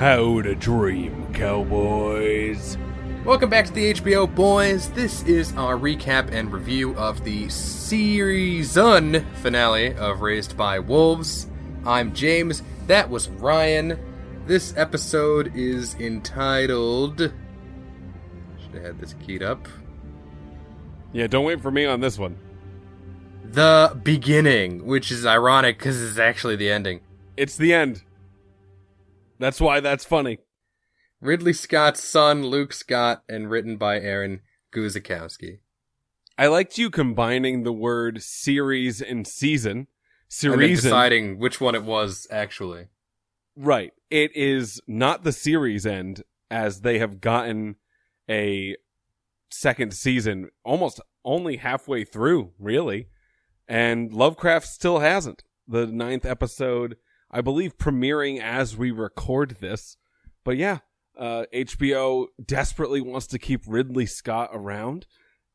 How to dream, cowboys. Welcome back to the HBO Boys. This is our recap and review of the season finale of Raised by Wolves. I'm James. That was Ryan. This episode is entitled. Should have had this keyed up. Yeah, don't wait for me on this one. The Beginning, which is ironic because it's actually the ending. It's the end. That's why that's funny. Ridley Scott's son, Luke Scott, and written by Aaron Guzikowski. I liked you combining the word series and season. Series deciding which one it was actually. Right. It is not the series end as they have gotten a second season almost only halfway through, really. And Lovecraft still hasn't. The ninth episode, I believe, premiering as we record this. But yeah, uh, HBO desperately wants to keep Ridley Scott around.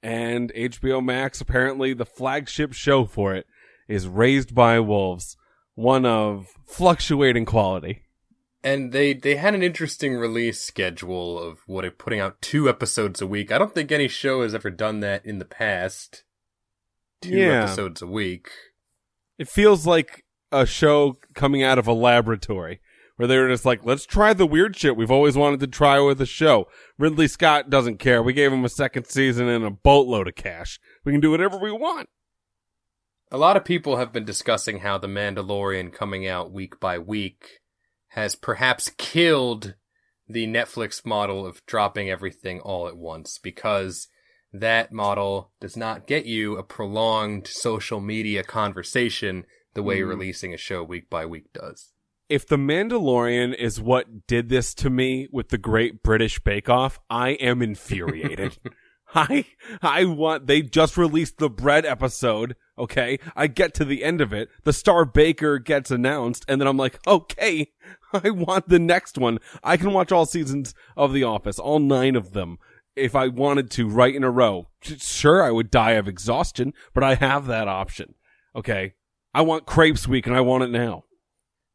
And HBO Max, apparently the flagship show for it, is Raised by Wolves, one of fluctuating quality. And they they had an interesting release schedule of what it putting out two episodes a week. I don't think any show has ever done that in the past. Two Yeah. episodes a week. It feels like a show coming out of a laboratory where they were just like, let's try the weird shit we've always wanted to try with a show. Ridley Scott doesn't care. We gave him a second season and a boatload of cash. We can do whatever we want. A lot of people have been discussing how The Mandalorian coming out week by week has perhaps killed the Netflix model of dropping everything all at once because that model does not get you a prolonged social media conversation the way Mm. releasing a show week by week does. If The Mandalorian is what did this to me with the Great British Bake Off, I am infuriated. I I want they just released the bread episode, okay? I get to the end of it, the star baker gets announced, and then I'm like, okay, I want the next one. I can watch all seasons of The Office, all nine of them, if I wanted to, right in a row. Sure, I would die of exhaustion, but I have that option. Okay. I want Crepes Week and I want it now.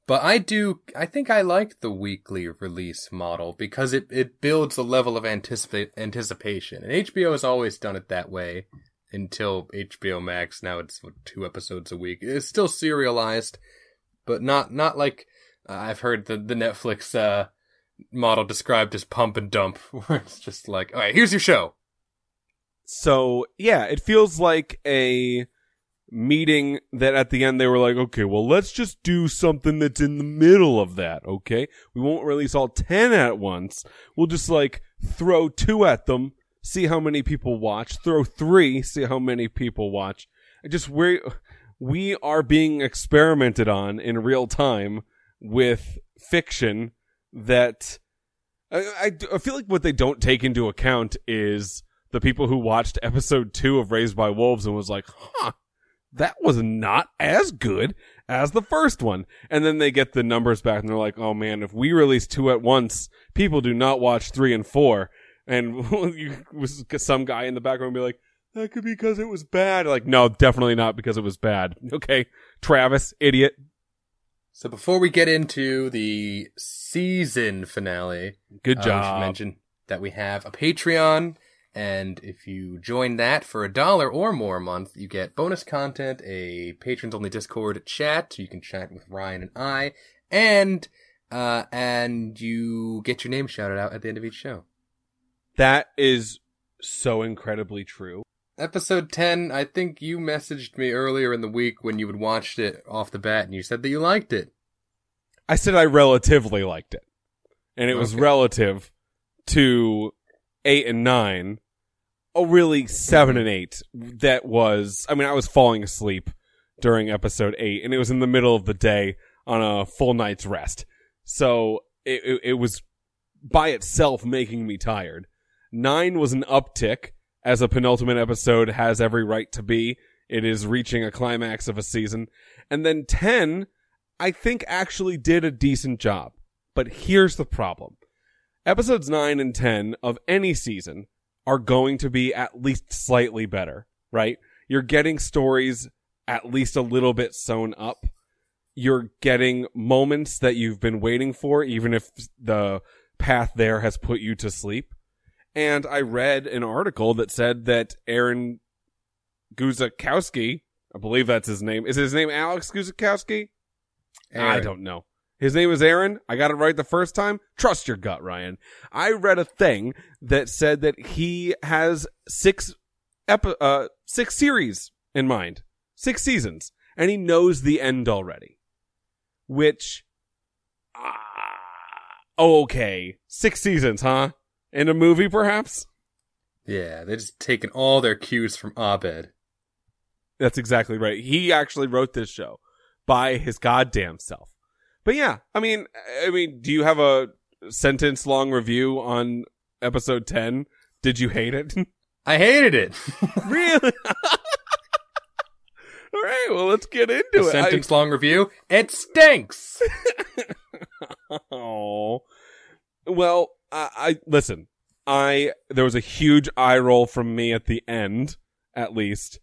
But I do, I think I like the weekly release model because it, it builds a level of anticipa- anticipation. And HBO has always done it that way until HBO Max. Now it's what, two episodes a week. It's still serialized, but not, not like uh, I've heard the, the Netflix, uh, model described as pump and dump, where it's just like, all right, here's your show. So yeah, it feels like a meeting that at the end they were like, okay, well, let's just do something that's in the middle of that. Okay. We won't release all 10 at once. We'll just like throw two at them, see how many people watch, throw three, see how many people watch. Just we we are being experimented on in real time with fiction that I, I, I feel like what they don't take into account is the people who watched episode two of Raised by Wolves and was like, huh, that was not as good as the first one. And then they get the numbers back and they're like, oh man, if we release two at once, people do not watch three and four. And you, some guy in the background be like, that could be because it was bad. Like, no, definitely not because it was bad. Okay. Travis, idiot. So before we get into the season finale, Good Uh, we should mention that we have a Patreon, and if you join that for a dollar or more a month, you get bonus content, a patrons only Discord chat. You can chat with Ryan and I, and uh, and you get your name shouted out at the end of each show. that is so incredibly true. Episode 10, I think you messaged me earlier in the week when you had watched it off the bat and you said that you liked it. I said I relatively liked it. And it was relative to eight and nine. oh, really seven and eight. That was, I mean, I was falling asleep during episode eight, and it was in the middle of the day on a full night's rest. So it, it, it was by itself making me tired. Nine was an uptick, as a penultimate episode has every right to be. It is reaching a climax of a season. And then 10, I think actually did a decent job. But here's the problem. Episodes 9 and 10 of any season are going to be at least slightly better, right? You're getting stories at least a little bit sewn up. You're getting moments that you've been waiting for, even if the path there has put you to sleep. And I read an article that said that Aaron Guzikowski, I believe that's his name. Is his name Alex Guzikowski? I don't know. His name is Aaron. I got it right the first time. Trust your gut, Ryan. I read a thing that said that he has six epi- uh six series in mind. Six seasons. And he knows the end already. Which ah, oh, okay. Six seasons, huh? In a movie perhaps? Yeah, they're just taking all their cues from Abed. That's exactly right. He actually wrote this show by his goddamn self. But yeah, I mean, I mean, do you have a sentence long review on episode 10? Did you hate it? I hated it. really? All right, well, let's get into A it. sentence long review. It stinks. Oh. Well, I, I listen. I there was a huge eye roll from me at the end, at least,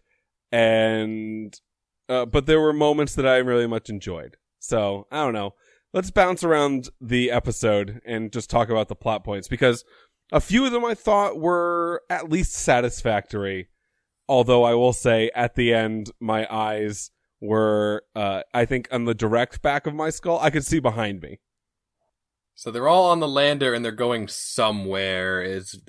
and uh, but there were moments that I really much enjoyed. So I don't know. Let's bounce around the episode and just talk about the plot points because a few of them I thought were at least satisfactory. Although I will say at the end, my eyes were, uh, I think on the direct back of my skull, I could see behind me. So they're all on the lander and they're going somewhere. Is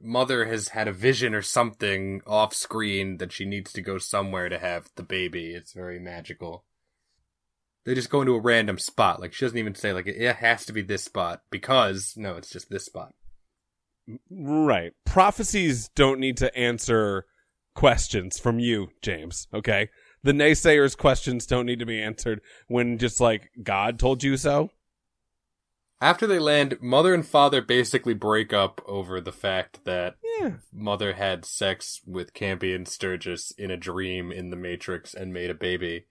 mother has had a vision or something off screen that she needs to go somewhere to have the baby. It's very magical. They just go into a random spot. Like she doesn't even say like it has to be this spot because no, it's just this spot. Right. Prophecies don't need to answer questions from you, James. Okay. The naysayers' questions don't need to be answered when just like God told you so. After they land, mother and father basically break up over the fact that Yeah. mother had sex with Campion Sturgis in a dream in the Matrix and made a baby.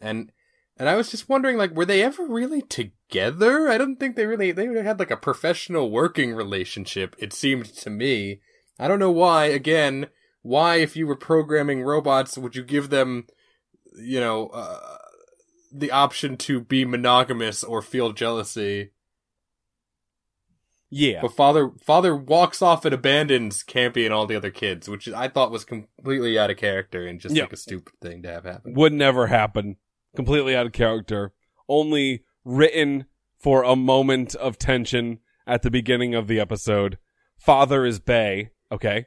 And and I was just wondering like were they ever really together? I don't think they really they had like a professional working relationship it seemed to me. I don't know why again, why if you were programming robots would you give them you know uh, the option to be monogamous or feel jealousy? Yeah. But father father walks off and abandons Campy and all the other kids, which I thought was completely out of character and just Yeah. like a stupid thing to have happen. Would never happen. Completely out of character. Only written for a moment of tension at the beginning of the episode. Father is Bay, okay?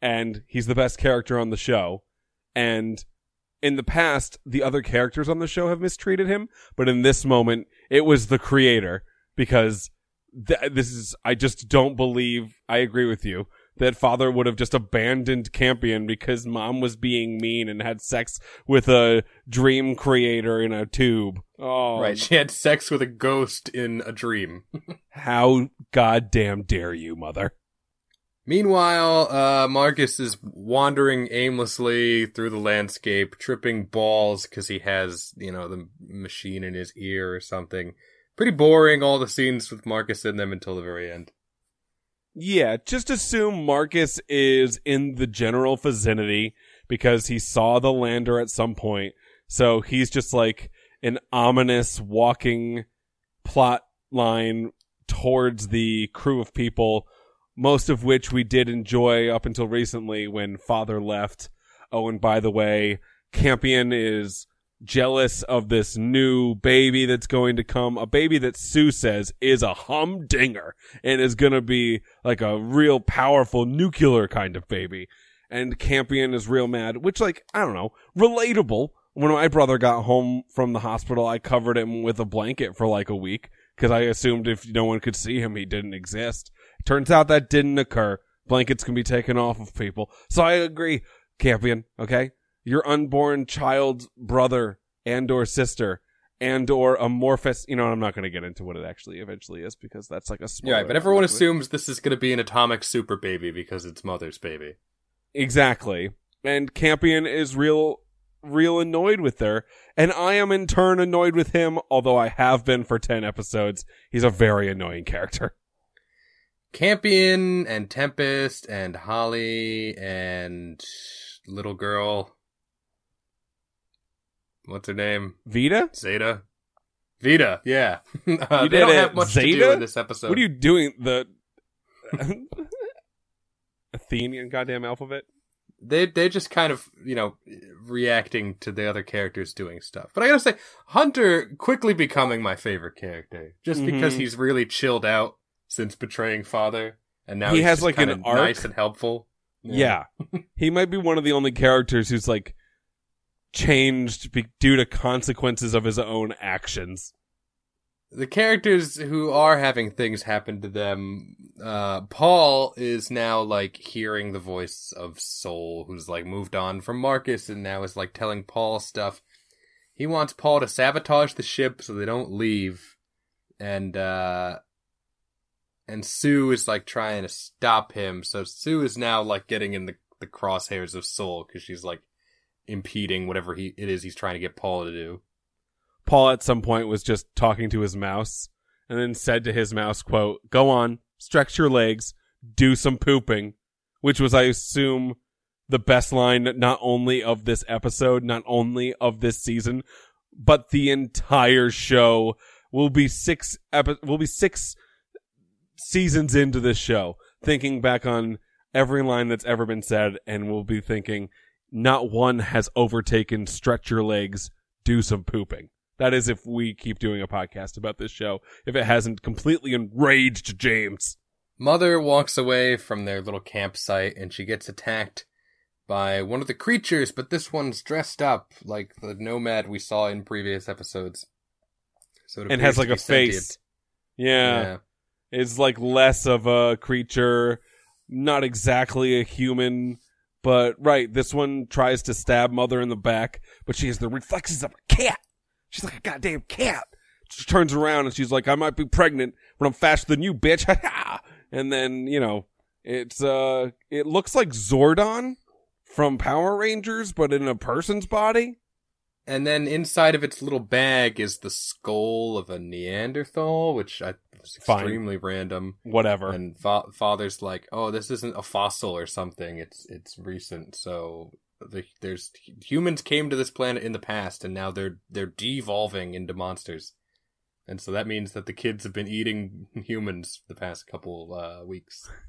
And he's the best character on the show. And in the past, the other characters on the show have mistreated him, but in this moment, it was the creator because th- this is, I just don't believe, I agree with you, that father would have just abandoned Campion because mom was being mean and had sex with a dream creator in a tube. Oh, Right, she had sex with a ghost in a dream. how goddamn dare you, mother? Meanwhile, uh, Marcus is wandering aimlessly through the landscape, tripping balls because he has, you know, the machine in his ear or something. Pretty boring, all the scenes with Marcus in them until the very end. Yeah, just assume Marcus is in the general vicinity because he saw the lander at some point. So he's just like an ominous walking plot line towards the crew of people, most of which we did enjoy up until recently when father left. Oh, and by the way, Campion is jealous of this new baby that's going to come, a baby that Sue says is a humdinger and is going to be like a real powerful nuclear kind of baby. And Campion is real mad, which like, I don't know, relatable. When my brother got home from the hospital, I covered him with a blanket for like a week because I assumed if no one could see him, he didn't exist. Turns out that didn't occur. Blankets can be taken off of people. So I agree, Campion. Okay, your unborn child's brother and or sister and or amorphous. You know, I'm not going to get into what it actually eventually is because that's like a spoiler. Yeah, but everyone assumes this is going to be an atomic super baby because it's mother's baby. exactly. And Campion is real, real annoyed with her, and I am in turn annoyed with him. Although I have been for ten episodes, he's a very annoying character. Campion and Tempest and Holly and little girl. What's her name? Vita, Zeta. Vita, yeah. Uh, You they don't it. have much to do in this episode. what are you doing? The Athenian goddamn alphabet. they they just kind of you know reacting to the other characters doing stuff. But I gotta say, Hunter quickly becoming my favorite character just because Mhm. he's really chilled out since betraying father, and now He he's has, like, an arc. nice and helpful. Yeah. he might be one of the only characters who's like changed be- due to consequences of his own actions. the characters who are having things happen to them uh paul is now like hearing the voice of Sol who's like moved on from marcus and now is like telling paul stuff. He wants paul to sabotage the ship so they don't leave. And uh and sue is like trying to stop him. So sue is now like getting in the, the crosshairs of Sol because she's like impeding whatever he it is he's trying to get paul to do. Paul at some point was just talking to his mouse and then said to his mouse, quote, go on, stretch your legs, do some pooping, which was, I assume, the best line not only of this episode, not only of this season, but the entire show. Will be six epi- will be six seasons into this show, thinking back on every line that's ever been said, and we'll be thinking, not one has overtaken stretch your legs, do some pooping. That is if we keep doing a podcast about this show, if it hasn't completely enraged James. Mother walks away from their little campsite and she gets attacked by one of the creatures, but this one's dressed up like the nomad we saw in previous episodes. So it And has like a face. sentient. Yeah. It's like less of a creature, not exactly a human, but right, this one tries to stab Mother in the back, but she has the reflexes of a cat. She's like a goddamn cat. She turns around and she's like, I might be pregnant, but I'm faster than you, bitch. and then, you know, it's, uh, it looks like Zordon from Power Rangers, but in a person's body. And then inside of its little bag is the skull of a Neanderthal, which I Fine. extremely random. Whatever. And fa- father's like, "Oh, this isn't a fossil or something. It's it's recent. So the, there's humans came to this planet in the past, and now they're they're devolving into monsters. And so that means that the kids have been eating humans the past couple uh, weeks.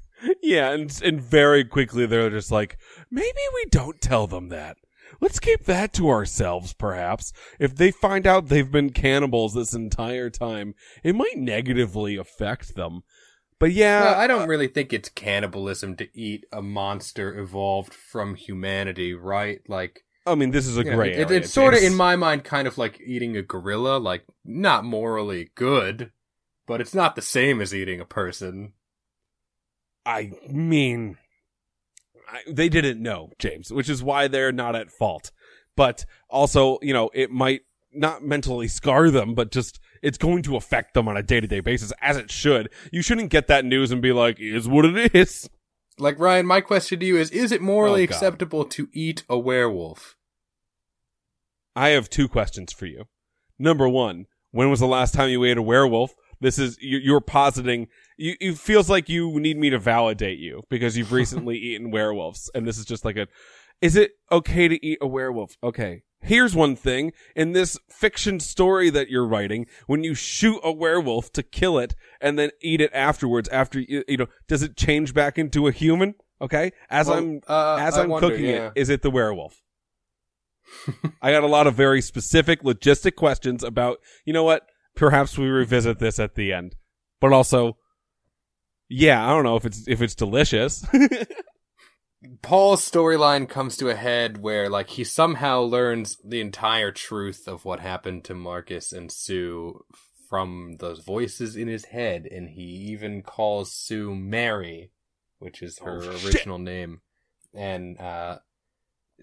Yeah, and and very quickly they're just like, maybe we don't tell them that. Let's keep that to ourselves, perhaps. If they find out they've been cannibals this entire time, it might negatively affect them. But yeah, well, I don't really think it's cannibalism to eat a monster evolved from humanity, right? Like, I mean, this is a know, gray it- it's sort of in my mind kind of like eating a gorilla, like not morally good, but it's not the same as eating a person. I mean, I, they didn't know, James, which is why they're not at fault. But also, you know, it might not mentally scar them, but just it's going to affect them on a day to day basis, as it should. You shouldn't get that news and be like, "Is what it is." Like Ryan, my question to you is: Is it morally Oh, acceptable to eat a werewolf? I have two questions for you. Number one, when was the last time you ate a werewolf? This is you- you're positing. You, it feels like you need me to validate you because you've recently eaten werewolves, and this is just like a. Is it okay to eat a werewolf? Okay. Here's one thing in this fiction story that you're writing: when you shoot a werewolf to kill it and then eat it afterwards, after you, you know, does it change back into a human? Okay. As Well, I'm uh, as I I'm wonder, cooking yeah. it, is it the werewolf? I got a lot of very specific logistic questions about, you know what? Perhaps we revisit this at the end. But also, yeah, I don't know if it's if it's delicious. Paul's storyline comes to a head where, like, he somehow learns the entire truth of what happened to Marcus and Sue from those voices in his head, and he even calls Sue Mary which is her Oh, original name, and uh,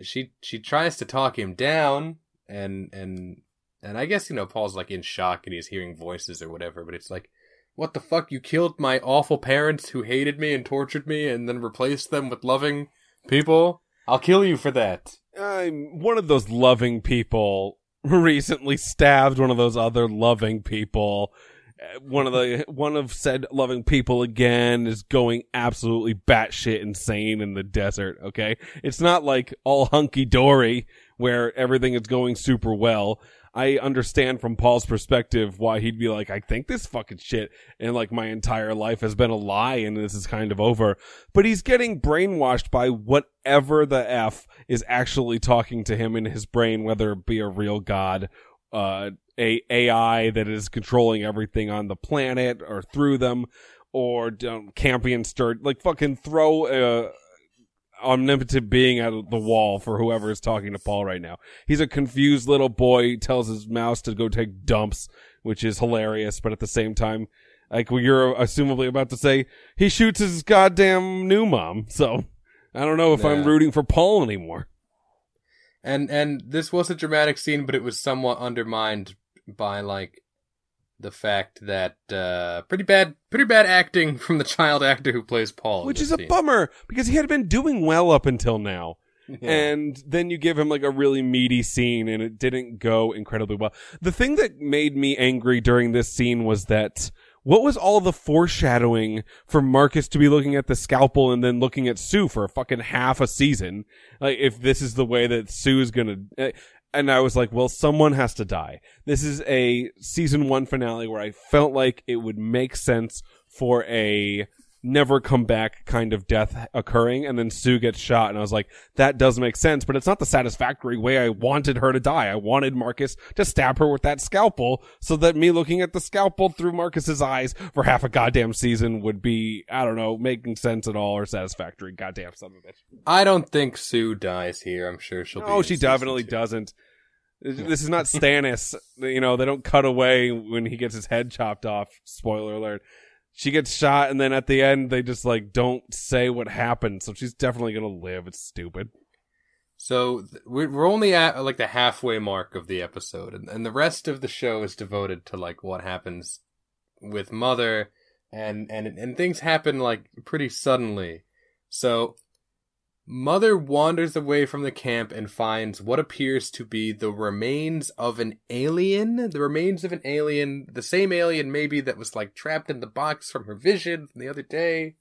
she she tries to talk him down, and and and I guess you know Paul's like in shock and he's hearing voices or whatever, but it's like, what the fuck? You killed my awful parents who hated me and tortured me, and then replaced them with loving people. I'll kill you for that. I'm one of those loving people recently stabbed one of those other loving people. Uh, One of the one of said loving people again is going absolutely batshit insane in the desert. Okay, it's not like all hunky dory where everything is going super well. I understand from Paul's perspective why he'd be like, I think this fucking shit and like my entire life has been a lie and this is kind of over. But he's getting brainwashed by whatever the F is actually talking to him in his brain, whether it be a real god, uh, a AI that is controlling everything on the planet or through them, or um, Campion Sturgis, like fucking throw a omnipotent being at the wall for whoever is talking to Paul right now. He's a confused little boy, he tells his mouse to go take dumps, which is hilarious, but at the same time, like you're assumably about to say, he shoots his goddamn new mom. So I don't know if I'm rooting for Paul anymore. And and this was a dramatic scene, but it was somewhat undermined by like the fact that uh pretty bad pretty bad acting from the child actor who plays Paul. Which is a scene. bummer because he had been doing well up until now. Yeah. And then you give him like a really meaty scene and it didn't go incredibly well. The thing that made me angry during this scene was that what was all the foreshadowing for Marcus to be looking at the scalpel and then looking at Sue for a fucking half a season? Like, if this is the way that Sue is gonna, eh, and I was like, well, someone has to die. This is a season one finale where I felt like it would make sense for a never come back kind of death occurring. And then Sue gets shot. And I was like that does make sense but it's not the satisfactory way I wanted her to die. I wanted Marcus to stab her with that scalpel so that me looking at the scalpel through Marcus's eyes for half a goddamn season would be I don't know making sense at all or satisfactory goddamn son of a bitch. I don't think Sue dies here. I'm sure she'll. be no she definitely two. doesn't. This is not Stannis. You know they don't cut away when he gets his head chopped off. Spoiler alert she gets shot and then at the end they just like don't say what happened. So she's definitely gonna live. It's stupid. So we're only at like the halfway mark of the episode, and, and the rest of the show is devoted to like what happens with Mother, and and and things happen like pretty suddenly. So Mother wanders away from the camp and finds what appears to be the remains of an alien. The remains of an alien, the same alien maybe that was like trapped in the box from her vision from the other day,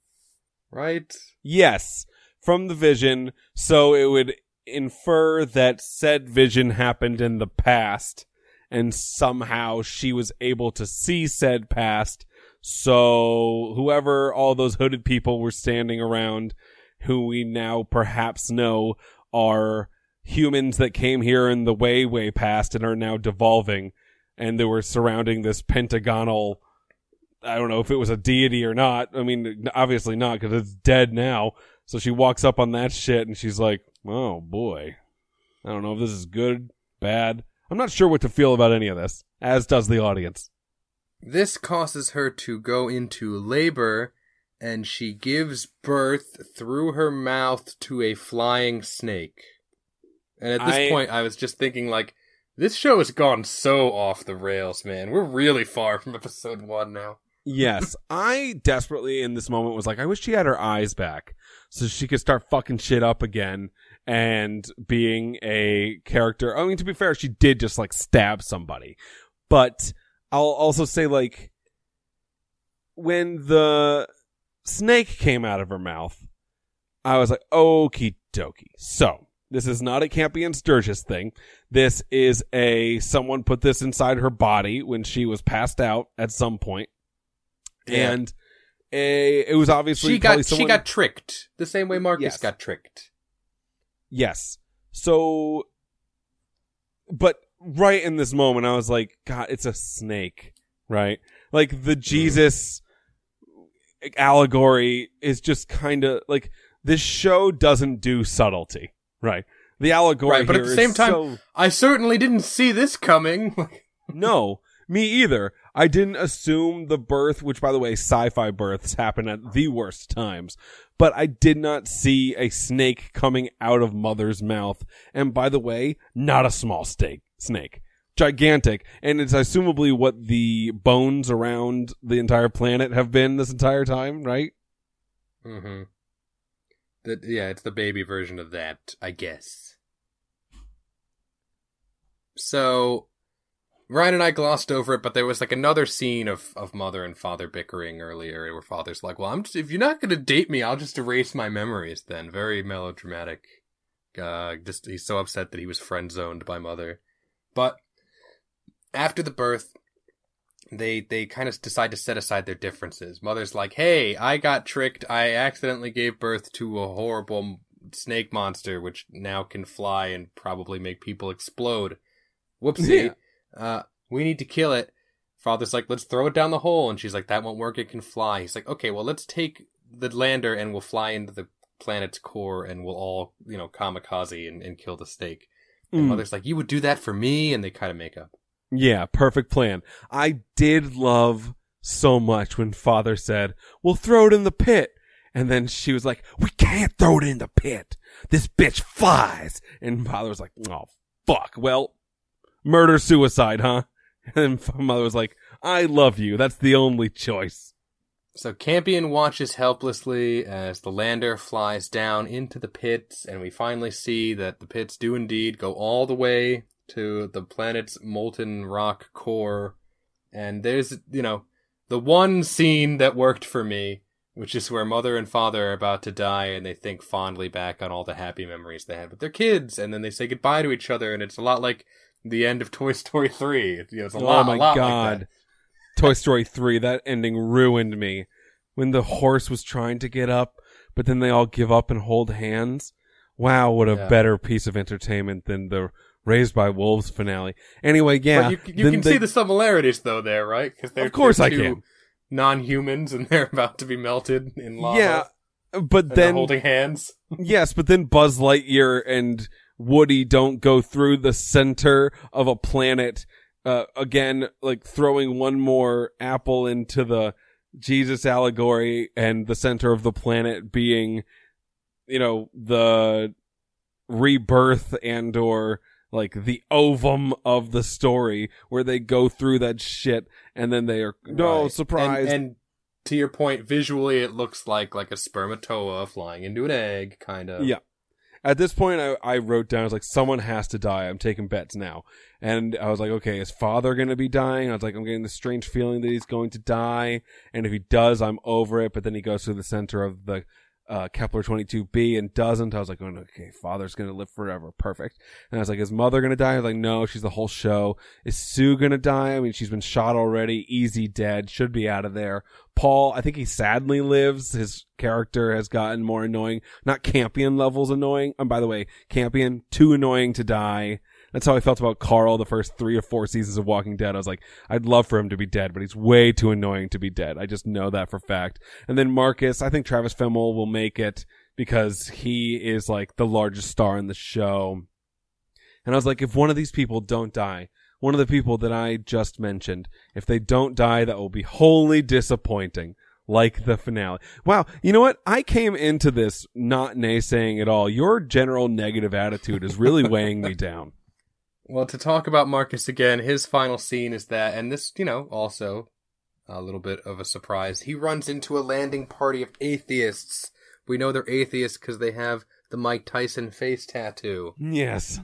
right? yes from the vision so it would infer that said vision happened in the past and somehow she was able to see said past so whoever all those hooded people were standing around who we now perhaps know are humans that came here in the way way past and are now devolving and they were surrounding this pentagonal I don't know if it was a deity or not. I mean, obviously not because it's dead now. So she walks up on that shit and she's like, "Oh boy, I don't know if this is good, bad. I'm not sure what to feel about any of this." As does the audience. This causes her to go into labor, and she gives birth through her mouth to a flying snake. And at this I- point, I was just thinking, like, this show has gone so off the rails, man. We're really far from episode one now. Yes, I desperately in this moment was like, I wish she had her eyes back so she could start fucking shit up again and being a character. I mean, to be fair, she did just like stab somebody, but I'll also say like when the snake came out of her mouth, I was like, okie dokie. So this is not a Campion Sturgis thing. This is a someone put this inside her body when she was passed out at some point Yeah. and a, it was obviously She got she got tricked the same way Marcus Yes. got tricked. yes so but right in this moment i was like god it's a snake right like the mm-hmm. jesus allegory is just kind of like this show doesn't do subtlety right the allegory Right, but at the same time, so- I certainly didn't see this coming. no me either I didn't assume the birth, which by the way, sci-fi births happen at the worst times, but I did not see a snake coming out of mother's mouth. And by the way, not a small snake, snake. Gigantic. And it's assumably what the bones around the entire planet have been this entire time, right? Mm-hmm. That yeah, it's the baby version of that, I guess. So Ryan and I glossed over it, but there was like another scene of, of mother and father bickering earlier, where father's like, "Well, I'm just, if you're not gonna date me, I'll just erase my memories." Then very melodramatic. Uh, just he's so upset that he was friend zoned by mother, but after the birth, they they kind of decide to set aside their differences. Mother's like, "Hey, I got tricked. I accidentally gave birth to a horrible snake monster, which now can fly and probably make people explode. Whoopsie." Yeah. uh, we need to kill it. Father's like, let's throw it down the hole. And she's like, that won't work. It can fly. He's like, okay, well, let's take the lander and we'll fly into the planet's core and we'll all, you know, kamikaze and, and kill the snake. And Mm. mother's like, you would do that for me? And they kind of make up. Yeah, perfect plan. I did love so much when father said, we'll throw it in the pit. And then she was like, we can't throw it in the pit. This bitch flies. And father was like, oh, fuck. Well, murder suicide, huh? And mother was like, I love you. That's the only choice. So Campion watches helplessly as the lander flies down into the pits, and we finally see that the pits do indeed go all the way to the planet's molten rock core. And there's, you know, the one scene that worked for me, which is where mother and father are about to die, and they think fondly back on all the happy memories they had with their kids, and then they say goodbye to each other, and it's a lot like the end of Toy Story 3. It's, you know, it's a oh lot, oh my a lot like god. that. Toy Story 3, that ending ruined me. When the horse was trying to get up, but then they all give up and hold hands. Wow, what a Yeah. better piece of entertainment than the Raised by Wolves finale. Anyway, yeah. But you, you can they- see the similarities though there, right? Because they're Of course they're I can. Non-humans, and they're about to be melted in lava. Yeah, but then holding hands. yes, but then Buzz Lightyear and Woody don't go through the center of a planet. Uh, again, like throwing one more apple into the Jesus allegory and the center of the planet being, you know, the rebirth and or like the ovum of the story where they go through that shit and then they are no Right. surprise And, and to your point, visually, it looks like like a spermatoa flying into an egg, kind of. Yeah. At this point, I, I wrote down, I was like, someone has to die. I'm taking bets now. And I was like, okay, is father going to be dying? I was like, I'm getting this strange feeling that he's going to die. And if he does, I'm over it. But then he goes to the center of the uh, Kepler 22b and doesn't. I was like, oh, okay, father's going to live forever. Perfect. And I was like, is mother going to die? I was like, no, she's the whole show. Is Sue going to die? I mean, she's been shot already. Easy dead. Should be out of there. Paul, I think he sadly lives. His character has gotten more annoying. Not Campion levels annoying. And by the way, Campion, too annoying to die. That's how I felt about Carl the first three or four seasons of Walking Dead. I was like, I'd love for him to be dead, but he's way too annoying to be dead. I just know that for fact. And then Marcus, I think Travis Fimmel will make it because he is like the largest star in the show. And I was like, if one of these people don't die, one of the people that I just mentioned, if they don't die, that will be wholly disappointing. Like the finale. Wow. You know what? I came into this not naysaying at all. Your general negative attitude is really weighing me down. Well, to talk about Marcus again, his final scene is that, and this, you know, also a little bit of a surprise. He runs into a landing party of atheists. We know they're atheists because they have the Mike Tyson face tattoo. Yes.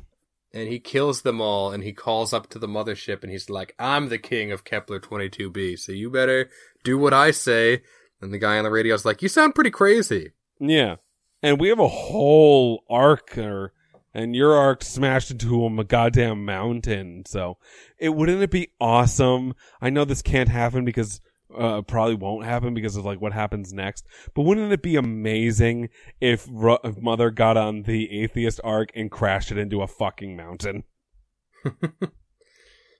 And he kills them all, and he calls up to the mothership, and he's like, I'm the king of Kepler 22b, so you better do what I say. And the guy on the radio's like, You sound pretty crazy. Yeah. And we have a whole ark or and your ark smashed into a goddamn mountain. So it wouldn't it be awesome? I know this can't happen because uh probably won't happen because of like what happens next. But wouldn't it be amazing if, Ru- if Mother got on the atheist ark and crashed it into a fucking mountain?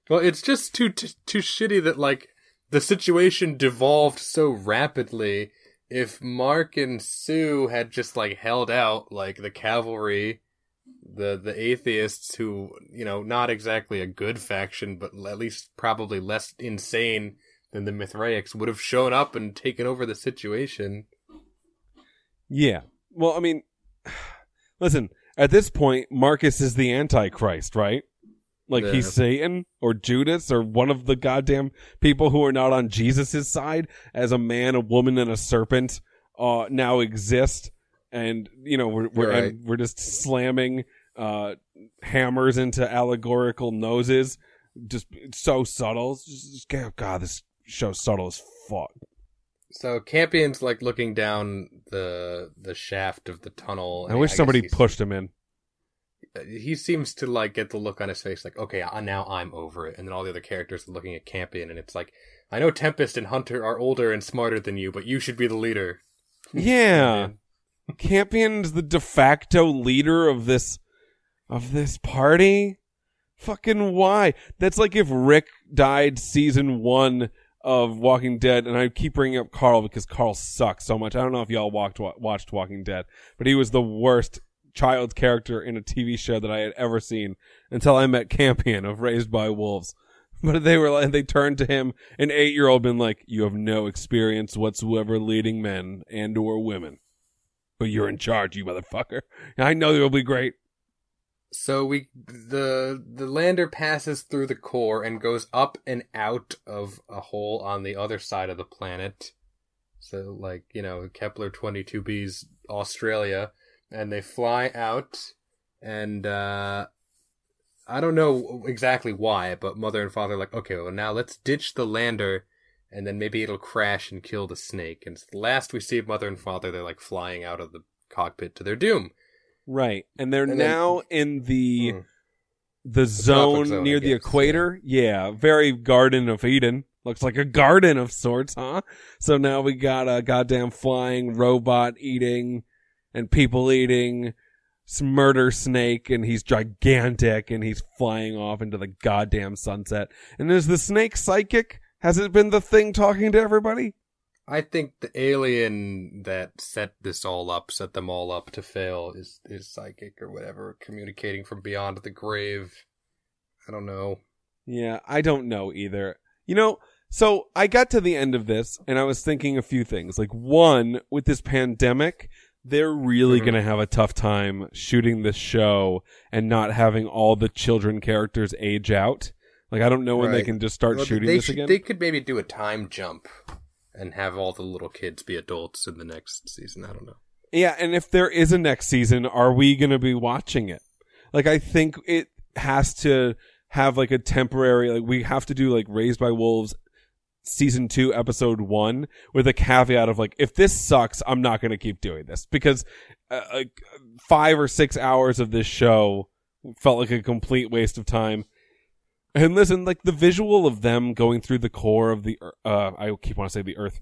Well, it's just too, too too shitty that like the situation devolved so rapidly. If Mark and Sue had just like held out, like the cavalry the the atheists who you know not exactly a good faction, but at least probably less insane than the Mithraics would have shown up and taken over the situation. Yeah. Well, I mean, listen, at this point, Marcus is the Antichrist, right? Like Yeah. he's Satan or Judas or one of the goddamn people who are not on Jesus' side as a man, a woman, and a serpent uh, now exist. And, you know, we're, we're, Right. and we're just slamming uh, hammers into allegorical noses. Just so subtle. It's Just, just- God, this show's subtle as fuck. So Campion's like looking down the the shaft of the tunnel. I wish guess somebody pushed him in. He seems to like get the look on his face, like, okay, uh, now I'm over it. And then all the other characters are looking at Campion, and it's like, I know Tempest and Hunter are older and smarter than you, but you should be the leader. Yeah. Campion's the de facto leader of this of this party. Fucking why? That's like if Rick died season one of Walking Dead, and I keep bringing up Carl because Carl sucks so much. I don't know if y'all walked, watched Walking Dead, but he was the worst child character in a TV show that I had ever seen until I met Campion of Raised by Wolves. But they were like, they turned to him, an eight year old, been like, "You have no experience whatsoever leading men and or women, but you're in charge, you motherfucker. I know it'll be great." So we the the lander passes through the core and goes up and out of a hole on the other side of the planet. So like, you know, Kepler 22b's Australia and they fly out and uh I don't know exactly why, but mother and father like, okay, well now let's ditch the lander and then maybe it'll crash and kill the snake. And last we see of mother and father, they're like flying out of the cockpit to their doom. Right, and they're And then- now in the Hmm. the zone, zone, near the equator. Yeah. very Garden of Eden. Looks like a garden of sorts, huh? So now we got a goddamn flying robot eating and people eating murder snake, and he's gigantic, and he's flying off into the goddamn sunset. And is the snake psychic? Has it been the thing talking to everybody? I think the alien that set this all up, set them all up to fail, is is psychic or whatever, communicating from beyond the grave. I don't know. Yeah, I don't know either. You know, so I got to the end of this and I was thinking a few things. Like one, with this pandemic, they're really Mhm. going to have a tough time shooting this show and not having all the children characters age out. Like I don't know when they can just start Well, shooting they this should- again. They could maybe do a time jump and have all the little kids be adults in the next season. I don't know. Yeah, and if there is a next season, are we going to be watching it? Like, I think it has to have like a temporary, like, we have to do like Raised by Wolves season two, episode one, with a caveat of like, if this sucks, I'm not going to keep doing this because uh, like five or six hours of this show felt like a complete waste of time. And listen, like the visual of them going through the core of the, uh, I keep want to say the Earth,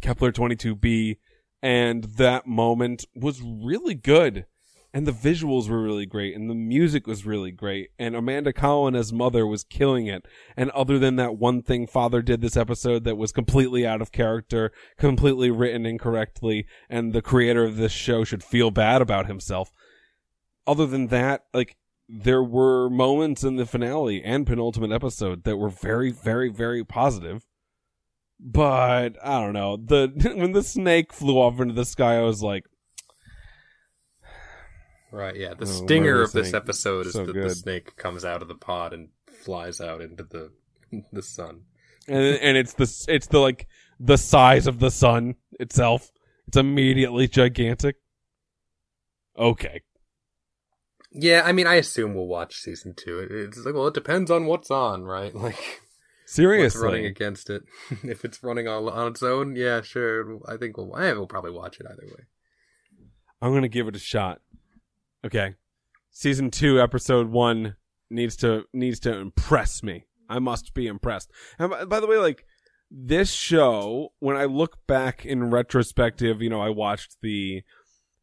Kepler 22b, and that moment was really good. And the visuals were really great, and the music was really great, and Amanda Collin as mother was killing it. And other than that one thing father did this episode that was completely out of character, completely written incorrectly, and the creator of this show should feel bad about himself. Other than that, like, there were moments in the finale and penultimate episode that were very, very, very positive. But I don't know. The when the snake flew off into the sky, I was like, Right, yeah. The Oh, stinger of this episode is So that good. the snake comes out of the pod and flies out into the the sun. and and it's the it's the like the size of the sun itself. It's immediately gigantic. Okay. Yeah, I mean, I assume we'll watch season two. It's like, well, it depends on what's on, right? Like, Seriously. running against it. if it's running on, on its own, yeah, sure. I think we'll, eh, I will probably watch it either way. I'm gonna give it a shot. Okay. Season two, episode one needs to needs to impress me. I must be impressed. And by, by the way, like this show, when I look back in retrospective, you know, I watched the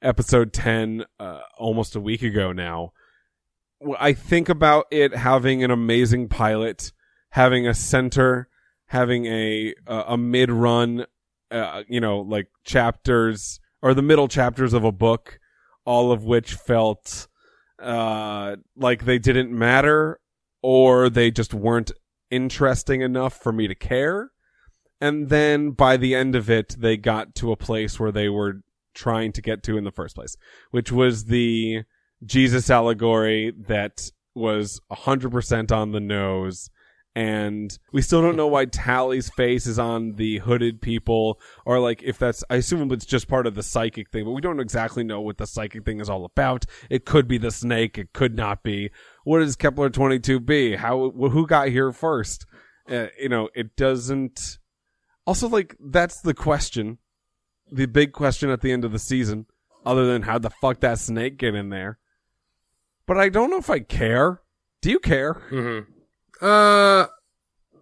episode ten uh, almost a week ago now. I think about it having an amazing pilot, having a center, having a a, a mid run, uh, you know, like chapters or the middle chapters of a book, all of which felt uh, like they didn't matter or they just weren't interesting enough for me to care. And then by the end of it, they got to a place where they were trying to get to in the first place, which was the Jesus allegory that was 100% on the nose. And we still don't know why Tally's face is on the hooded people, or like if that's, I assume it's just part of the psychic thing, but we don't exactly know what the psychic thing is all about. It could be the snake, it could not be. What does Kepler 22b? How, who got here first? Uh, you know, it doesn't, also like, that's the question. The big question at the end of the season, other than how the fuck that snake get in there. But I don't know if I care. Do you care? Mm-hmm. Uh,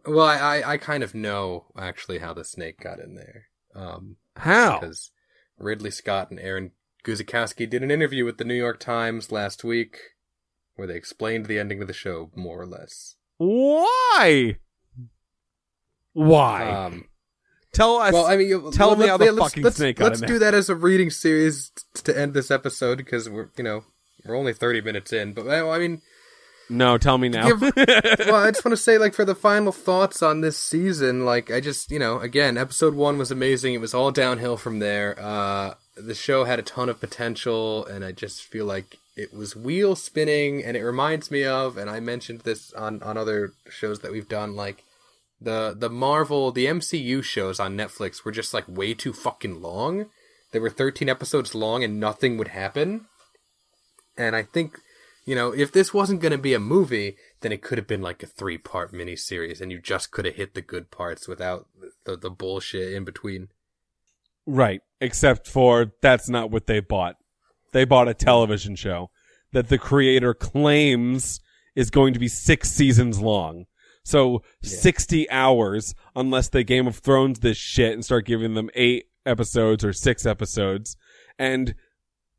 well, I, I, I kind of know actually how the snake got in there. Um, How? because Ridley Scott and Aaron Guzikowski did an interview with the New York Times last week where they explained the ending of the show more or less. Why? Why? Um, tell us. well, I mean, tell me how the let's, fucking let's, snake got Let's do that as a reading series t- to end this episode because we're, you know, we're only 30 minutes in. But I mean, no, tell me now. give- well, I just want to say, like, for the final thoughts on this season, like, I just, you know, again, episode one was amazing. It was all downhill from there. Uh, the show had a ton of potential, and I just feel like it was wheel spinning, and it reminds me of, and I mentioned this on on other shows that we've done, like the the Marvel, the MCU shows on Netflix were just like way too fucking long. They were 13 episodes long, and nothing would happen. And I think you know, if this wasn't going to be a movie, then it could have been like a three part miniseries, and you just could have hit the good parts without the, the bullshit in between. right. Except for that's not what they bought. They bought a television show that the creator claims is going to be six seasons long. So 60 hours, unless they Game of Thrones this shit and start giving them eight episodes or six episodes. And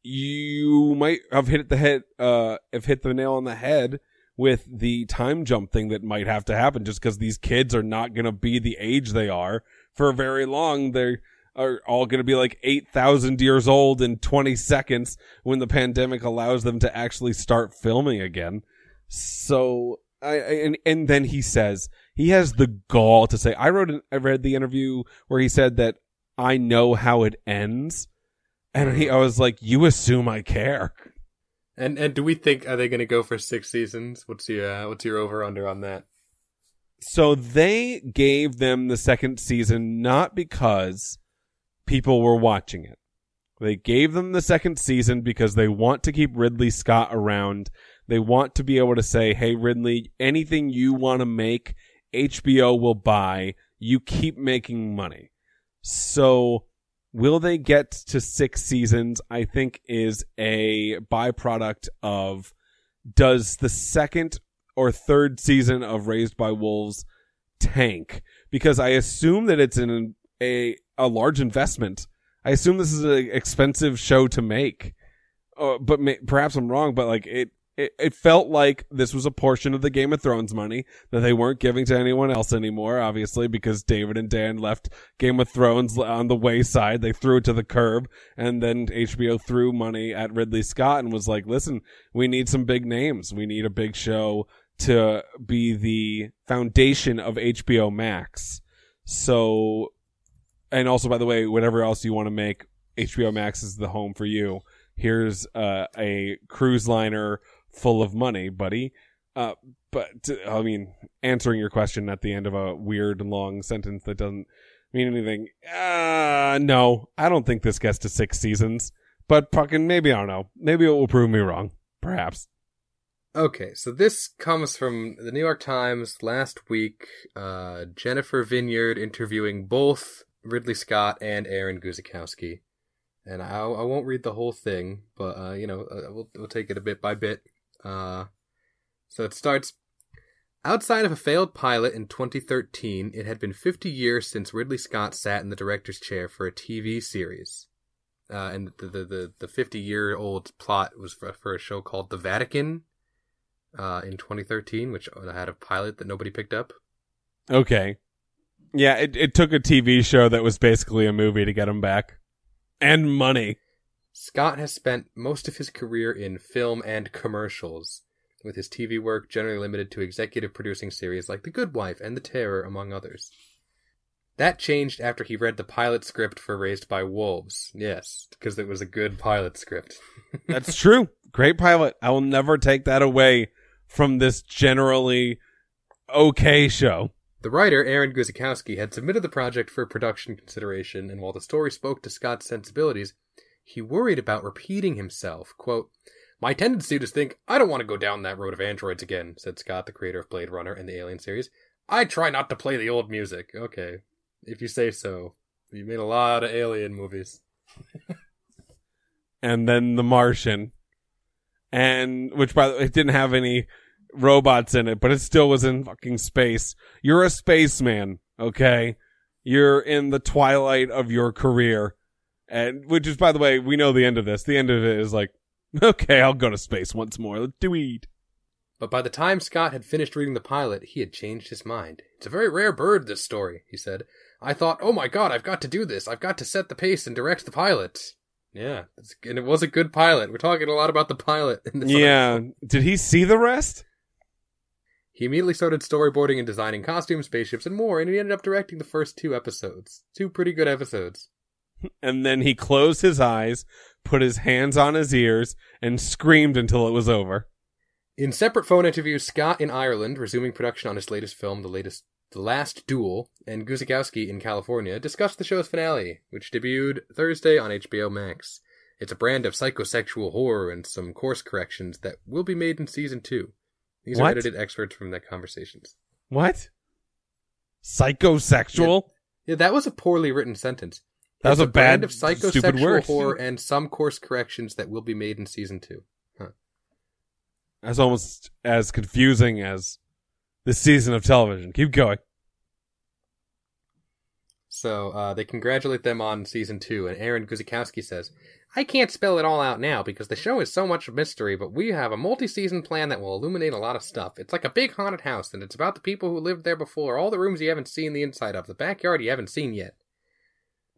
you might have hit the head, uh, have hit the nail on the head with the time jump thing that might have to happen just because these kids are not going to be the age they are for very long. They are all going to be like 8,000 years old in 20 seconds when the pandemic allows them to actually start filming again. So, I, and, and then he says, he has the gall to say, I wrote, an, I read the interview where he said that I know how it ends. And he, I was like, you assume I care. And and do we think are they going to go for six seasons? What's your uh, what's your over under on that? So they gave them the second season not because people were watching it. They gave them the second season because they want to keep Ridley Scott around. They want to be able to say, Hey, Ridley, anything you want to make, HBO will buy. You keep making money. So will they get to six seasons? I think is a byproduct of does the second or third season of Raised by Wolves tank? Because I assume that it's in a a large investment. I assume this is an expensive show to make. Uh, but perhaps I'm wrong. But like it, it, it felt like this was a portion of the Game of Thrones money that they weren't giving to anyone else anymore. Obviously, because David and Dan left Game of Thrones on the wayside. They threw it to the curb, and then HBO threw money at Ridley Scott and was like, "Listen, we need some big names. We need a big show to be the foundation of HBO Max." So, and also, by the way, whatever else you want to make, HBO Max is the home for you. Here's uh, a cruise liner full of money, buddy. Uh, but I mean, answering your question at the end of a weird long sentence that doesn't mean anything. Uh, no, I don't think this gets to six seasons. But fucking maybe I don't know. Maybe it will prove me wrong. Perhaps. Okay, so this comes from the New York Times last week. Uh, Jennifer Vineyard interviewing both Ridley Scott and Aaron Guzikowski. And I, I won't read the whole thing, but, uh, you know, uh, we'll, we'll take it a bit by bit. Uh, so it starts Outside of a failed pilot in 2013, it had been 50 years since Ridley Scott sat in the director's chair for a TV series. Uh, and the, the, the, the 50 year old plot was for, for a show called The Vatican, uh, in 2013, which had a pilot that nobody picked up. Okay. Yeah, it, it took a TV show that was basically a movie to get him back. And money. Scott has spent most of his career in film and commercials, with his TV work generally limited to executive producing series like The Good Wife and The Terror, among others. That changed after he read the pilot script for Raised by Wolves. Yes, because it was a good pilot script. That's true. Great pilot. I will never take that away from this generally okay show. The writer, Aaron Guzikowski, had submitted the project for production consideration, and while the story spoke to Scott's sensibilities, he worried about repeating himself. Quote, My tendency to think, I don't want to go down that road of androids again, said Scott, the creator of Blade Runner and the Alien series. I try not to play the old music. Okay, if you say so. You made a lot of Alien movies. and then The Martian, and which by the way, it didn't have any robots in it, but it still was in fucking space. You're a spaceman, okay? You're in the twilight of your career, and which is, by the way, we know the end of this. The end of it is like, okay, I'll go to space once more. Let's do it. But by the time Scott had finished reading the pilot, he had changed his mind. It's a very rare bird, this story, he said. I thought, oh my god, I've got to do this. I've got to set the pace and direct the pilot. Yeah, and it was a good pilot. We're talking a lot about the pilot. In this Yeah. Did he see the rest? He immediately started storyboarding and designing costumes, spaceships, and more, and he ended up directing the first two episodes. Two pretty good episodes. And then he closed his eyes, put his hands on his ears, and screamed until it was over. In separate phone interviews, Scott in Ireland, resuming production on his latest film, The Latest The Last Duel, and Guzikowski in California discussed the show's finale, which debuted Thursday on HBO Max. It's a brand of psychosexual horror and some course corrections that will be made in season two. These are edited excerpts from their conversations. What? Psychosexual? Yeah, that was a poorly written sentence. That was a brand bad, of stupid psychosexual word. horror and some course corrections that will be made in season two. That's almost as confusing as this season of television. Keep going. So uh, they congratulate them on season two, and Aaron Guzikowski says, I can't spell it all out now because the show is so much a mystery, but we have a multi season plan that will illuminate a lot of stuff. It's like a big haunted house, and it's about the people who lived there before, all the rooms you haven't seen the inside of, the backyard you haven't seen yet.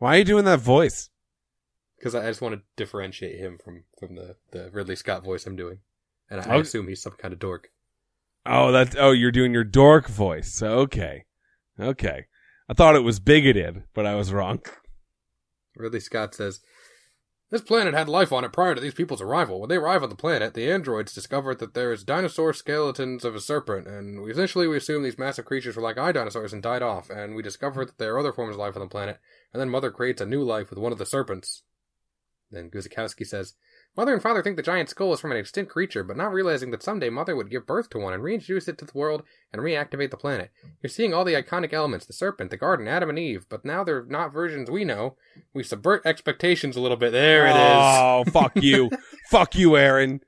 Why are you doing that voice? Because I just want to differentiate him from, from the, the Ridley Scott voice I'm doing. And I, I assume he's some kind of dork. Oh, that. Oh, you're doing your dork voice. Okay, okay. I thought it was bigoted, but I was wrong. Ridley Scott says, This planet had life on it prior to these people's arrival. When they arrive on the planet, the androids discovered that there is dinosaur skeletons of a serpent, and we, essentially we assume these massive creatures were like eye dinosaurs and died off, and we discovered that there are other forms of life on the planet, and then Mother creates a new life with one of the serpents. Then Guzikowski says, Mother and Father think the giant skull is from an extinct creature, but not realizing that someday Mother would give birth to one and reintroduce it to the world and reactivate the planet. You're seeing all the iconic elements the serpent, the garden, Adam and Eve, but now they're not versions we know. We subvert expectations a little bit. There it is. Oh, fuck you, fuck you, Aaron.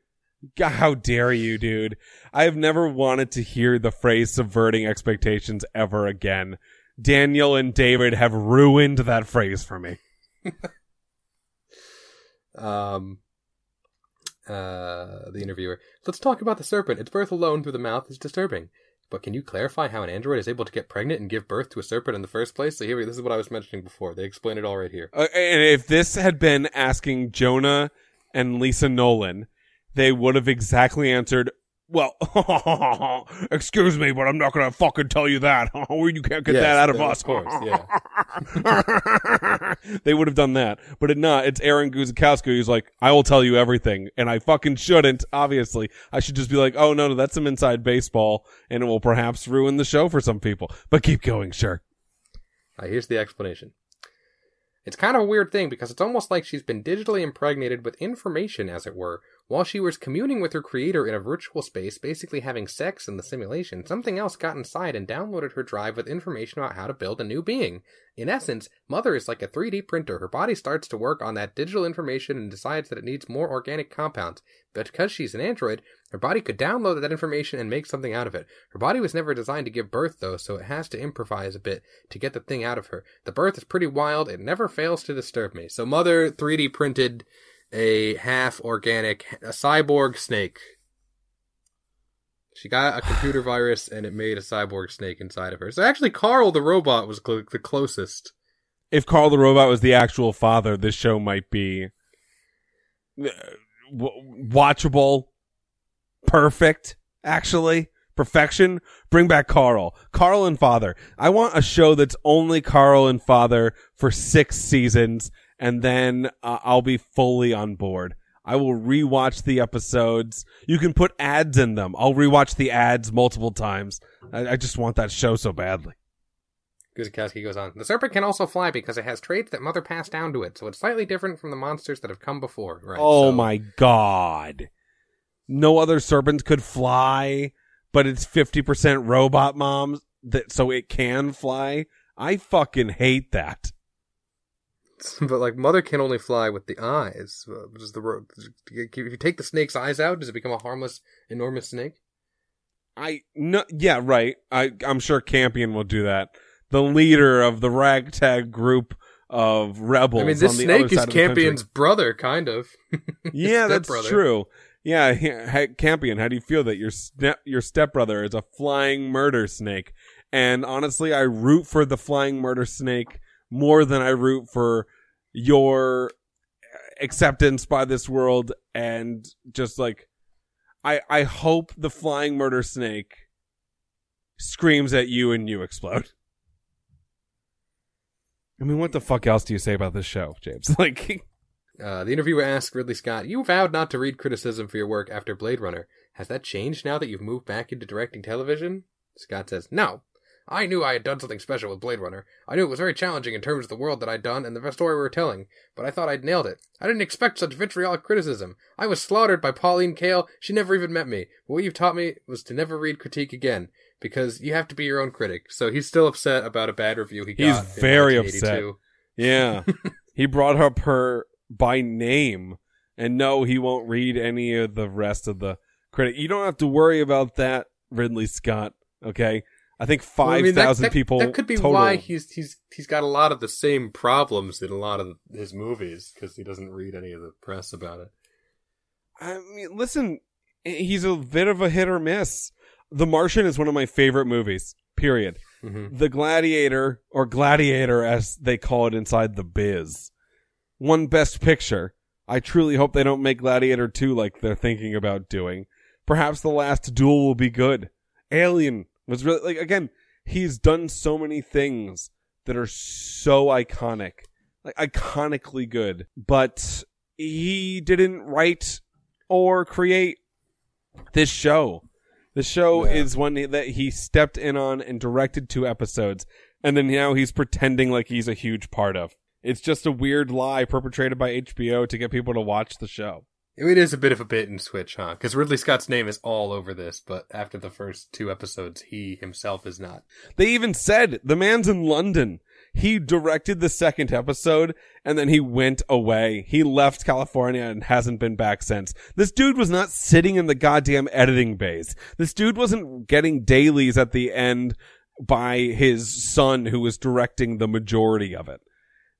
God, how dare you, dude? I have never wanted to hear the phrase "subverting expectations" ever again. Daniel and David have ruined that phrase for me. Um, uh, the interviewer. Let's talk about the serpent. Its birth alone through the mouth is disturbing. But can you clarify how an android is able to get pregnant and give birth to a serpent in the first place? So here, this is what I was mentioning before. They explain it all right here. Uh, and if this had been asking Jonah and Lisa Nolan, they would have exactly answered, well, excuse me, but I'm not going to fucking tell you that. you can't get Yes, that out of us. of course, yeah. they would have done that. But it not. It's Aaron Guzikowski who's like, I will tell you everything. And I fucking shouldn't, obviously. I should just be like, oh, no, no, that's some inside baseball, and it will perhaps ruin the show for some people. But keep going, sure. Uh, here's the explanation. It's kind of a weird thing because it's almost like she's been digitally impregnated with information, as it were, while she was communing with her creator in a virtual space, basically having sex in the simulation. Something else got inside and downloaded her drive with information about how to build a new being. In essence, Mother is like a 3D printer. Her body starts to work on that digital information and decides that it needs more organic compounds. But because she's an android, her body could download that information and make something out of it. Her body was never designed to give birth, though, so it has to improvise a bit to get the thing out of her. The birth is pretty wild. It never fails to disturb me. So Mother 3D printed a half organic, a cyborg snake. She got a computer virus and it made a cyborg snake inside of her. So actually, Carl the robot was cl- the closest. If Carl the Robot was the actual father, this show might be uh, w- watchable, perfect, actually. Perfection. Bring back Carl. Carl and Father. I want a show that's only Carl and Father for six seasons, and then uh, I'll be fully on board. I will rewatch the episodes. You can put ads in them. I'll rewatch the ads multiple times. I, I just want that show so badly. Guzikowski goes on. The serpent can also fly because it has traits that Mother passed down to it, so it's slightly different from the monsters that have come before. Right. oh so- my god. No other serpent could fly, but it's 50% robot moms that so it can fly. I fucking hate that. But like Mother can only fly with the eyes. Uh, Does the ro- if you take the snake's eyes out, does it become a harmless, enormous snake? I no yeah, right. I I'm sure Campion will do that. The leader of the ragtag group of rebels. I mean, this the snake is side of the country. Campion's brother, kind of. Yeah, that's true. Yeah, he- Campion, how do you feel that your step your stepbrother is a flying murder snake? And honestly, I root for the flying murder snake more than I root for your acceptance by this world and just like I I hope the flying murder snake screams at you and you explode. I mean, what the fuck else do you say about this show, James? Like Uh, the interviewer asked Ridley Scott, You vowed not to read criticism for your work after Blade Runner. Has that changed now that you've moved back into directing television? Scott says, No. I knew I had done something special with Blade Runner. I knew it was very challenging in terms of the world that I'd done and the story we were telling, but I thought I'd nailed it. I didn't expect such vitriolic criticism. I was slaughtered by Pauline Kael. She never even met me. But what you've taught me was to never read critique again, because you have to be your own critic. So he's still upset about a bad review he got. He's very upset. Yeah. he brought up her by name. And no, he won't read any of the rest of the critic. You don't have to worry about that, Ridley Scott. Okay. I think Well, I mean, thousand people. That could be total. why he's he's he's got a lot of the same problems in a lot of his movies because he doesn't read any of the press about it. I mean, listen, he's a bit of a hit or miss. The Martian is one of my favorite movies. Period. Mm-hmm. The Gladiator, or Gladiator as they call it inside the biz, won Best Picture. I truly hope they don't make Gladiator 2 like they're thinking about doing. Perhaps The Last Duel will be good. Alien was really, like, again, he's done so many things that are so iconic. Like, iconically good. But he didn't write or create this show. The show Yeah. is one that he stepped in on and directed two episodes, and then now he's pretending like he's a huge part of. It's just a weird lie perpetrated by HBO to get people to watch the show. It is a bit of a bait and switch, huh? Because Ridley Scott's name is all over this, but after the first two episodes, he himself is not. They even said the man's in London. He directed the second episode and then he went away. He left California and hasn't been back since. This dude was not sitting in the goddamn editing bays. This dude wasn't getting dailies at the end by his son who was directing the majority of it.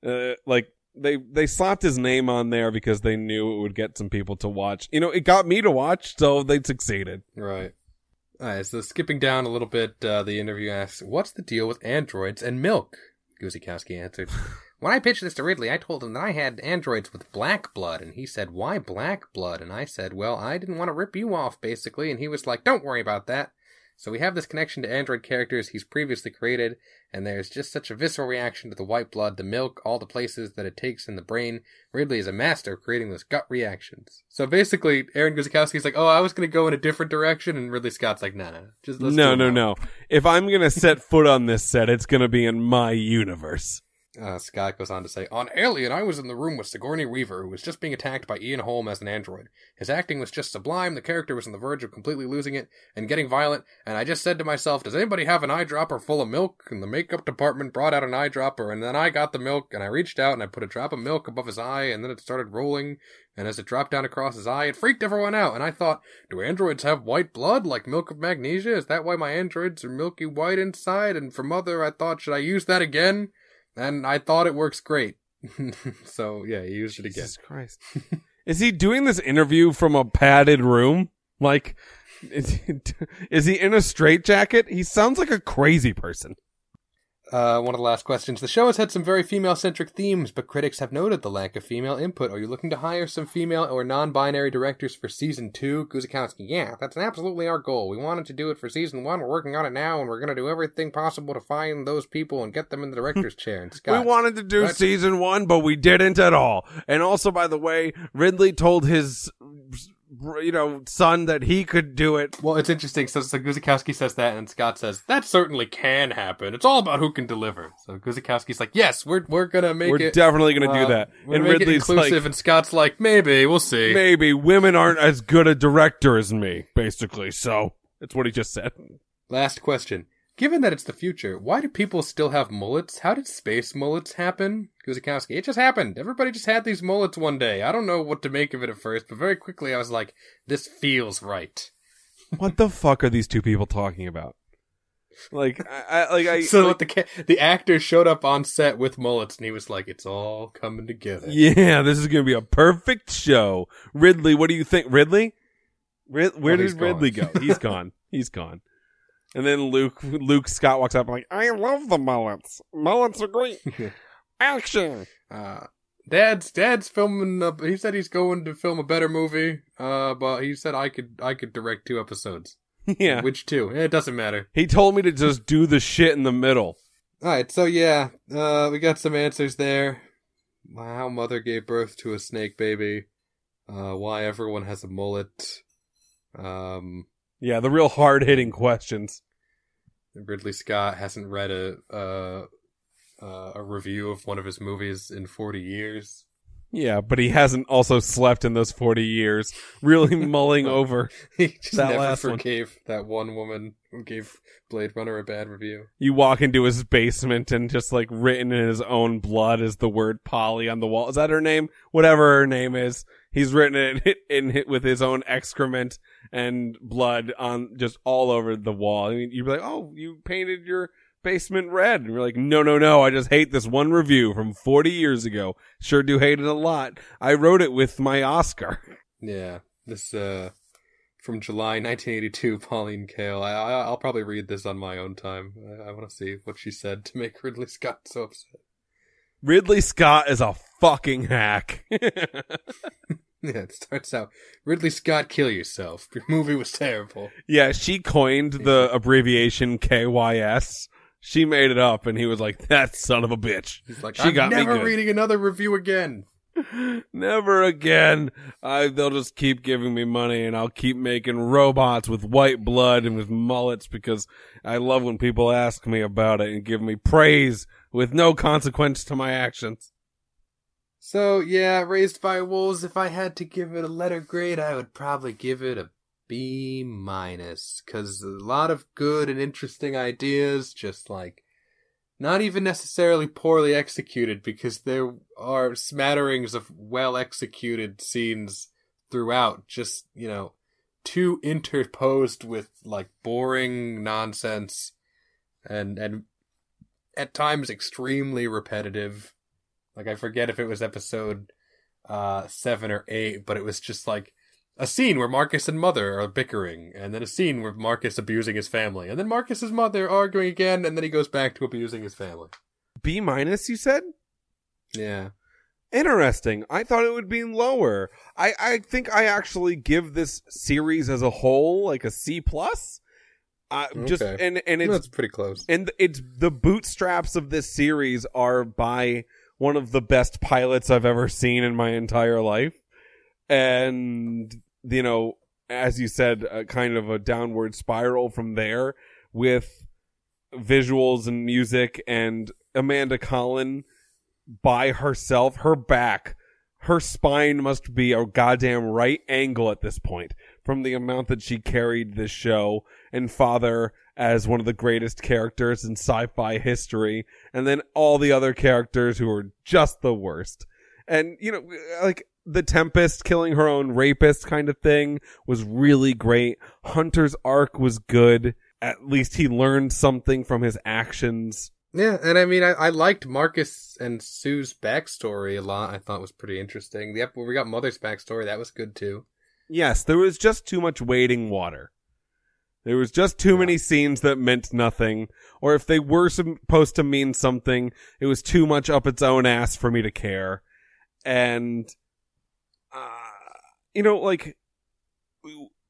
Uh, like they they slapped his name on there because they knew it would get some people to watch. You know, it got me to watch, so they succeeded. Right. Alright, so skipping down a little bit, uh, the interview asks, What's the deal with androids and milk? Guzikowski answered, When I pitched this to Ridley, I told him that I had androids with black blood, and he said, Why black blood? And I said, Well, I didn't want to rip you off, basically, and he was like, Don't worry about that. So we have this connection to android characters he's previously created, and there's just such a visceral reaction to the white blood, the milk, all the places that it takes in the brain. Ridley is a master of creating those gut reactions. So basically, Aaron Guzikowski's like, "Oh, I was going to go in a different direction," and Ridley Scott's like, "No, no, no, just let's no, no, no. If I'm gonna set foot on this set, it's gonna be in my universe. Uh, Scott goes on to say, On Alien, I was in the room with Sigourney Weaver, who was just being attacked by Ian Holm as an android. His acting was just sublime, the character was on the verge of completely losing it and getting violent, and I just said to myself, Does anybody have an eyedropper full of milk? And the makeup department brought out an eyedropper, and then I got the milk, and I reached out and I put a drop of milk above his eye, and then it started rolling, and as it dropped down across his eye, it freaked everyone out, and I thought, Do androids have white blood, like milk of magnesia? Is that why my androids are milky white inside? And for Mother, I thought, Should I use that again? And I thought it works great. so yeah, he used it again. Jesus Christ. is he doing this interview from a padded room? Like, is he, is he in a straitjacket? He sounds like a crazy person. Uh, one of the last questions. The show has had some very female centric themes, but critics have noted the lack of female input. Are you looking to hire some female or non binary directors for season two? Guzikowski, yeah, that's absolutely our goal. We wanted to do it for season one. We're working on it now, and we're going to do everything possible to find those people and get them in the director's chair. And Scott, we wanted to do That's- season one, but we didn't at all. And also, by the way, Ridley told his, you know, son that he could do it. Well, it's interesting. So, so Guzikowski says that, and Scott says that certainly can happen. It's all about who can deliver. So Guzikowski's like, "Yes, we're we're gonna make We're it. definitely going to uh, do that. And gonna Ridley's inclusive." like, and Scott's like, "Maybe we'll see." maybe women aren't as good a director as me, basically. So that's what he just said. Last question. Given that it's the future, why do people still have mullets? How did space mullets happen? Guzikowski, it just happened. Everybody just had these mullets one day. I don't know what to make of it at first, but very quickly I was like, this feels right. What the fuck are these two people talking about? Like, I, I like I. so like, the the actor showed up on set with mullets, and he was like, "It's all coming together." yeah, this is going to be a perfect show. Ridley, what do you think? Ridley, Rid- where Oh, did Ridley gone. go? He's gone. He's gone. And then Luke, Luke Scott walks up and like, I love the mullets. Mullets are great. Action. Uh, Dad's Dad's filming. A, he said he's going to film a better movie. Uh, but he said I could I could direct two episodes. Yeah. Which two? Eh, It doesn't matter. He told me to just do the shit in the middle. All right, so yeah, uh, we got some answers there. How mother gave birth to a snake baby. Uh, why everyone has a mullet. Um, Yeah, the real hard hitting questions. Ridley Scott hasn't read a uh, uh, a review of one of his movies in forty years. Yeah, but he hasn't also slept in those 40 years, really mulling over. He just That never last one. forgave that one woman who gave Blade Runner a bad review. You walk into his basement and just like written in his own blood is the word Polly on the wall. Is that her name? Whatever her name is. He's written it in, in with his own excrement and blood on just all over the wall. I mean, you'd be like, "Oh, you painted your basement red." And you're like, "No, no, no. I just hate this one review from 40 years ago. Sure do hate it a lot. I wrote it with my Oscar." Yeah, this uh from July 1982, Pauline Kael. I, I I'll probably read this on my own time. I, I want to see what she said to make Ridley Scott so upset. Ridley Scott is a fucking hack. Yeah, it starts out Ridley Scott, kill yourself. Your movie was terrible. Yeah, she coined the abbreviation KYS. She made it up, and he was like, "That son of a bitch." He's like, She I'm got me never good." reading another review again. Never again. I, they'll just keep giving me money, and I'll keep making robots with white blood and with mullets because I love when people ask me about it and give me praise with no consequence to my actions. So yeah, Raised by Wolves. If I had to give it a letter grade, I would probably give it a B minus because a lot of good and interesting ideas, just like not even necessarily poorly executed, because there are smatterings of well executed scenes throughout. Just you know, too interposed with like boring nonsense, and and at times extremely repetitive. Like I forget if it was episode uh seven or eight, but it was just like a scene where Marcus and Mother are bickering, and then a scene where Marcus abusing his family, and then Marcus's mother arguing again, and then he goes back to abusing his family. B minus, you said? Yeah. Interesting. I thought it would be lower. I, I think I actually give this series as a whole like a C plus. Uh, just and and it's That's pretty close. and it's the bootstraps of this series are by one of the best pilots I've ever seen in my entire life, and you know, as you said, a kind of a downward spiral from there with visuals and music and Amanda Collin by herself, her back, her spine must be a goddamn right angle at this point from the amount that she carried this show and father as one of the greatest characters in sci-fi history and then all the other characters who are just the worst. And you know like the tempest killing her own rapist kind of thing was really great hunter's arc was good at least he learned something from his actions Yeah, and I mean, I, I liked Marcus and Sue's backstory a lot. I thought was pretty interesting. The ep- where we got Mother's backstory, that was good too. Yes, there was just too much wading water. There was just too many scenes that meant nothing, or if they were supposed to mean something, it was too much up its own ass for me to care. And, you know, like,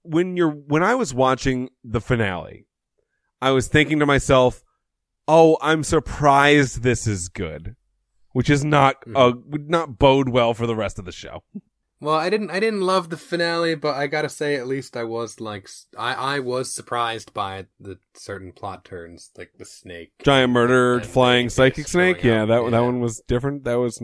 when you're, when I was watching the finale, I was thinking to myself, oh, I'm surprised this is good. Which is not, uh, would not bode well for the rest of the show. Well, I didn't I didn't love the finale, but I gotta say at least I was like I I was surprised by the certain plot turns, like the snake. Giant murdered And flying psychic snake. Yeah, that that one was different. That was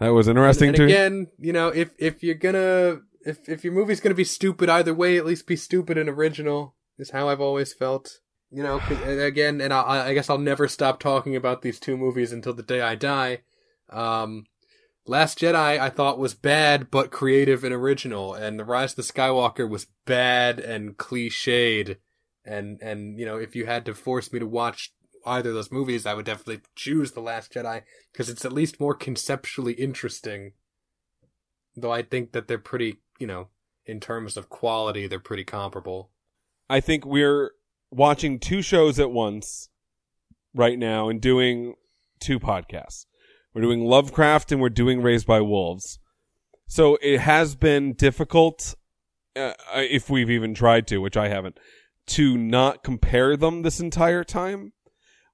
that was interesting and, too. and again, you know, if if you're gonna if if your movie's gonna be stupid either way, at least be stupid and original. Is how I've always felt. You know, again, and I, I guess I'll never stop talking about these two movies until the day I die. Um, Last Jedi I thought was bad but creative and original, and The Rise of the Skywalker was bad and cliched. And and you know, if you had to force me to watch either of those movies, I would definitely choose The Last Jedi because it's at least more conceptually interesting. Though I think that they're pretty, you know, in terms of quality, they're pretty comparable. I think we're watching two shows at once right now and doing two podcasts. We're doing Lovecraft and we're doing Raised by Wolves. So it has been difficult, uh, if we've even tried to, which I haven't, to not compare them this entire time.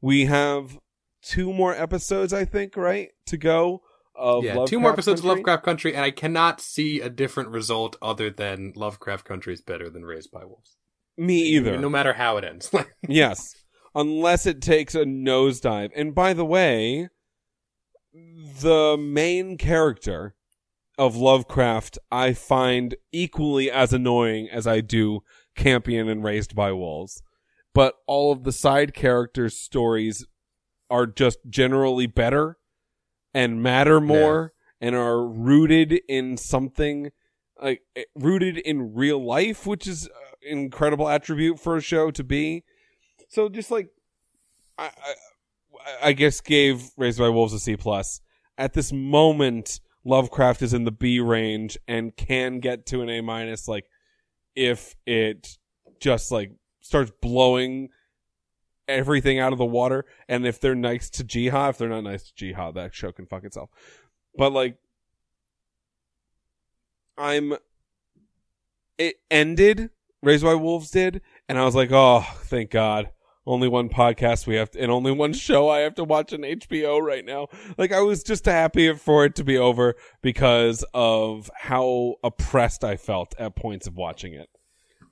We have two more episodes, I think, right, to go. Of yeah, Lovecraft two more episodes Country. of Lovecraft Country, and I cannot see a different result other than Lovecraft Country is better than Raised by Wolves. Me either. No matter how it ends. Yes. Unless it takes a nosedive. And by the way, the main character of Lovecraft I find equally as annoying as I do Campion and Raised by Wolves. But all of the side characters' stories are just generally better and matter more and are rooted in something like eh, rooted in real life, which is an incredible attribute for a show to be. So just like I, I, I guess gave Raised by Wolves a C plus. At this moment, Lovecraft is in the B range and can get to an A minus. Like if it just like starts blowing everything out of the water, and if they're nice to Ji-Ah, if they're not nice to Ji-Ah, that show can fuck itself. But like, I'm. It ended. Raised by Wolves did, and I was like, oh, thank God. Only one podcast we have, to, and only one show I have to watch on HBO right now. Like, I was just happy for it to be over because of how oppressed I felt at points of watching it.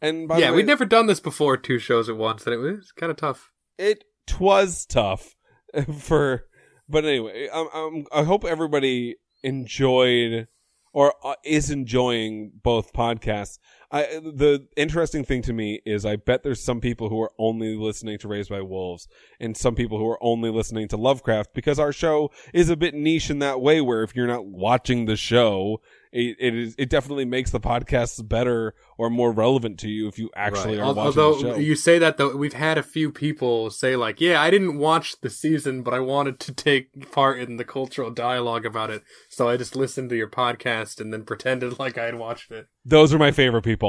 And by yeah, the way, we'd never done this before, two shows at once, and it was kind of tough. It was tough for but anyway um, um, i hope everybody enjoyed or uh, is enjoying both podcasts i the interesting thing to me is i bet there's some people who are only listening to raised by wolves and some people who are only listening to lovecraft because our show is a bit niche in that way where if you're not watching the show it, it is it definitely makes the podcasts better or more relevant to you if you actually Right. are watching Although the show you say that though, we've had a few people say like, "Yeah, I didn't watch the season, but I wanted to take part in the cultural dialogue about it, so I just listened to your podcast and then pretended like I had watched it." Those are my favorite people.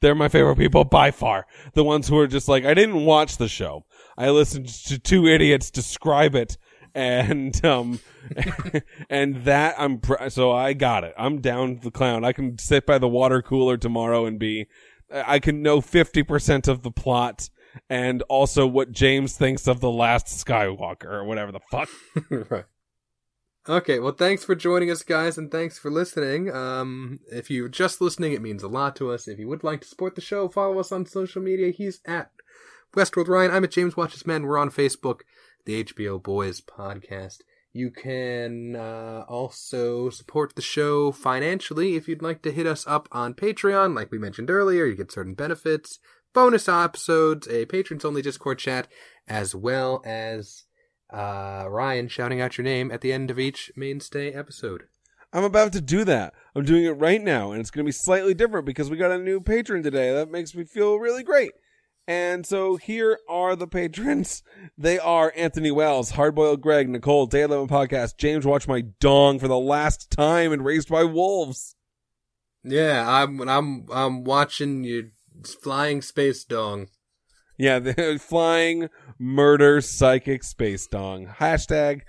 They're my favorite people by far. The ones who are just like, I didn't watch the show. I listened to two idiots describe it. And, um, and that I'm, pr- so I got it. I'm down the clown. I can sit by the water cooler tomorrow and be, I can know 50% of the plot and also what James thinks of the last Skywalker or whatever the fuck. right. Okay, well, thanks for joining us, guys, and thanks for listening. Um, if you're just listening, it means a lot to us. If you would like to support the show, follow us on social media. He's at Westworld Ryan. I'm at James Watches Men. We're on Facebook, the HBO Boys Podcast. You can uh, also support the show financially if you'd like to hit us up on Patreon. Like we mentioned earlier, you get certain benefits, bonus episodes, a patrons only Discord chat, as well as uh, Ryan shouting out your name at the end of each mainstay episode. I'm about to do that. I'm doing it right now, and it's going to be slightly different because we got a new patron today. That makes me feel really great. And so here are the patrons. They are Anthony Wells, Hardboiled Greg, Nicole, Day 11 Podcast, James Watch My Dong for the last time and Raised by Wolves. Yeah, I'm I'm I'm watching your flying space dong. Yeah, the flying murder psychic space dong. Hashtag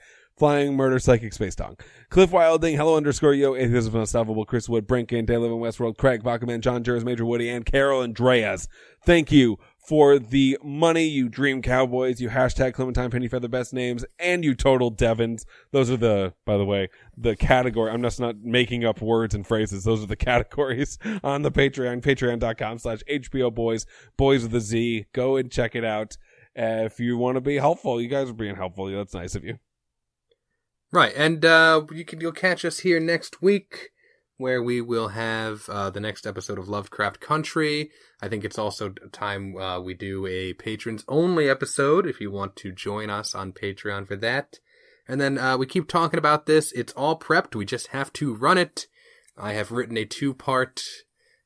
flying murder psychic space dong. Cliff Wilding, hello underscore yo, atheism unstoppable, Chris Wood, Brinkin, Day Live in Westworld, Craig, Bachman, John Juris, Major Woody, and Carol Andreas. Thank you for the money, you dream cowboys, you hashtag Clementine Pennyfeather best names, and you total Devons. Those are the, by the way, the category. I'm just not making up words and phrases. Those are the categories on the Patreon, patreon.com slash HBO boys, boys with a Z. Go and check it out. Uh, if you want to be helpful, you guys are being helpful. That's nice of you. Right, and uh, you can you'll catch us here next week, where we will have uh, the next episode of Lovecraft Country. I think it's also time uh, we do a patrons only episode. If you want to join us on Patreon for that, and then uh, we keep talking about this. It's all prepped. We just have to run it. I have written a two part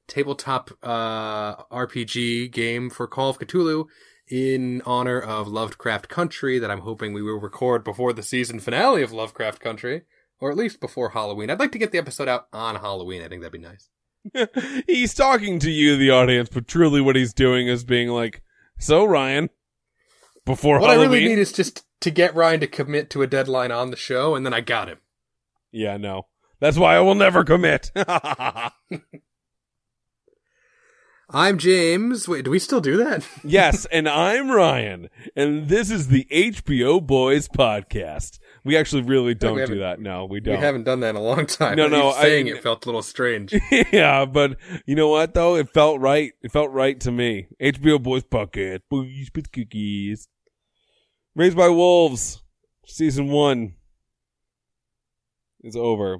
tabletop uh, RPG game for Call of Cthulhu in honor of Lovecraft Country that I'm hoping we will record before the season finale of Lovecraft Country, or at least before Halloween. I'd like to get the episode out on Halloween. I think that'd be nice. he's talking to you, the audience, but truly what he's doing is being like, so Ryan, before what Halloween. I really need is just to get Ryan to commit to a deadline on the show, and then I got him. Yeah, no. That's why I will never commit. I'm James. Wait, do we still do that? yes, and I'm Ryan, and this is the HBO Boys podcast. We actually really don't do that. No, we don't. We haven't done that in a long time. No, no, saying I- it felt a little strange. yeah, but you know what though? It felt right. It felt right to me. HBO Boys podcast. Boys with cookies. Raised by Wolves. Season one is over.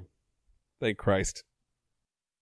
Thank Christ.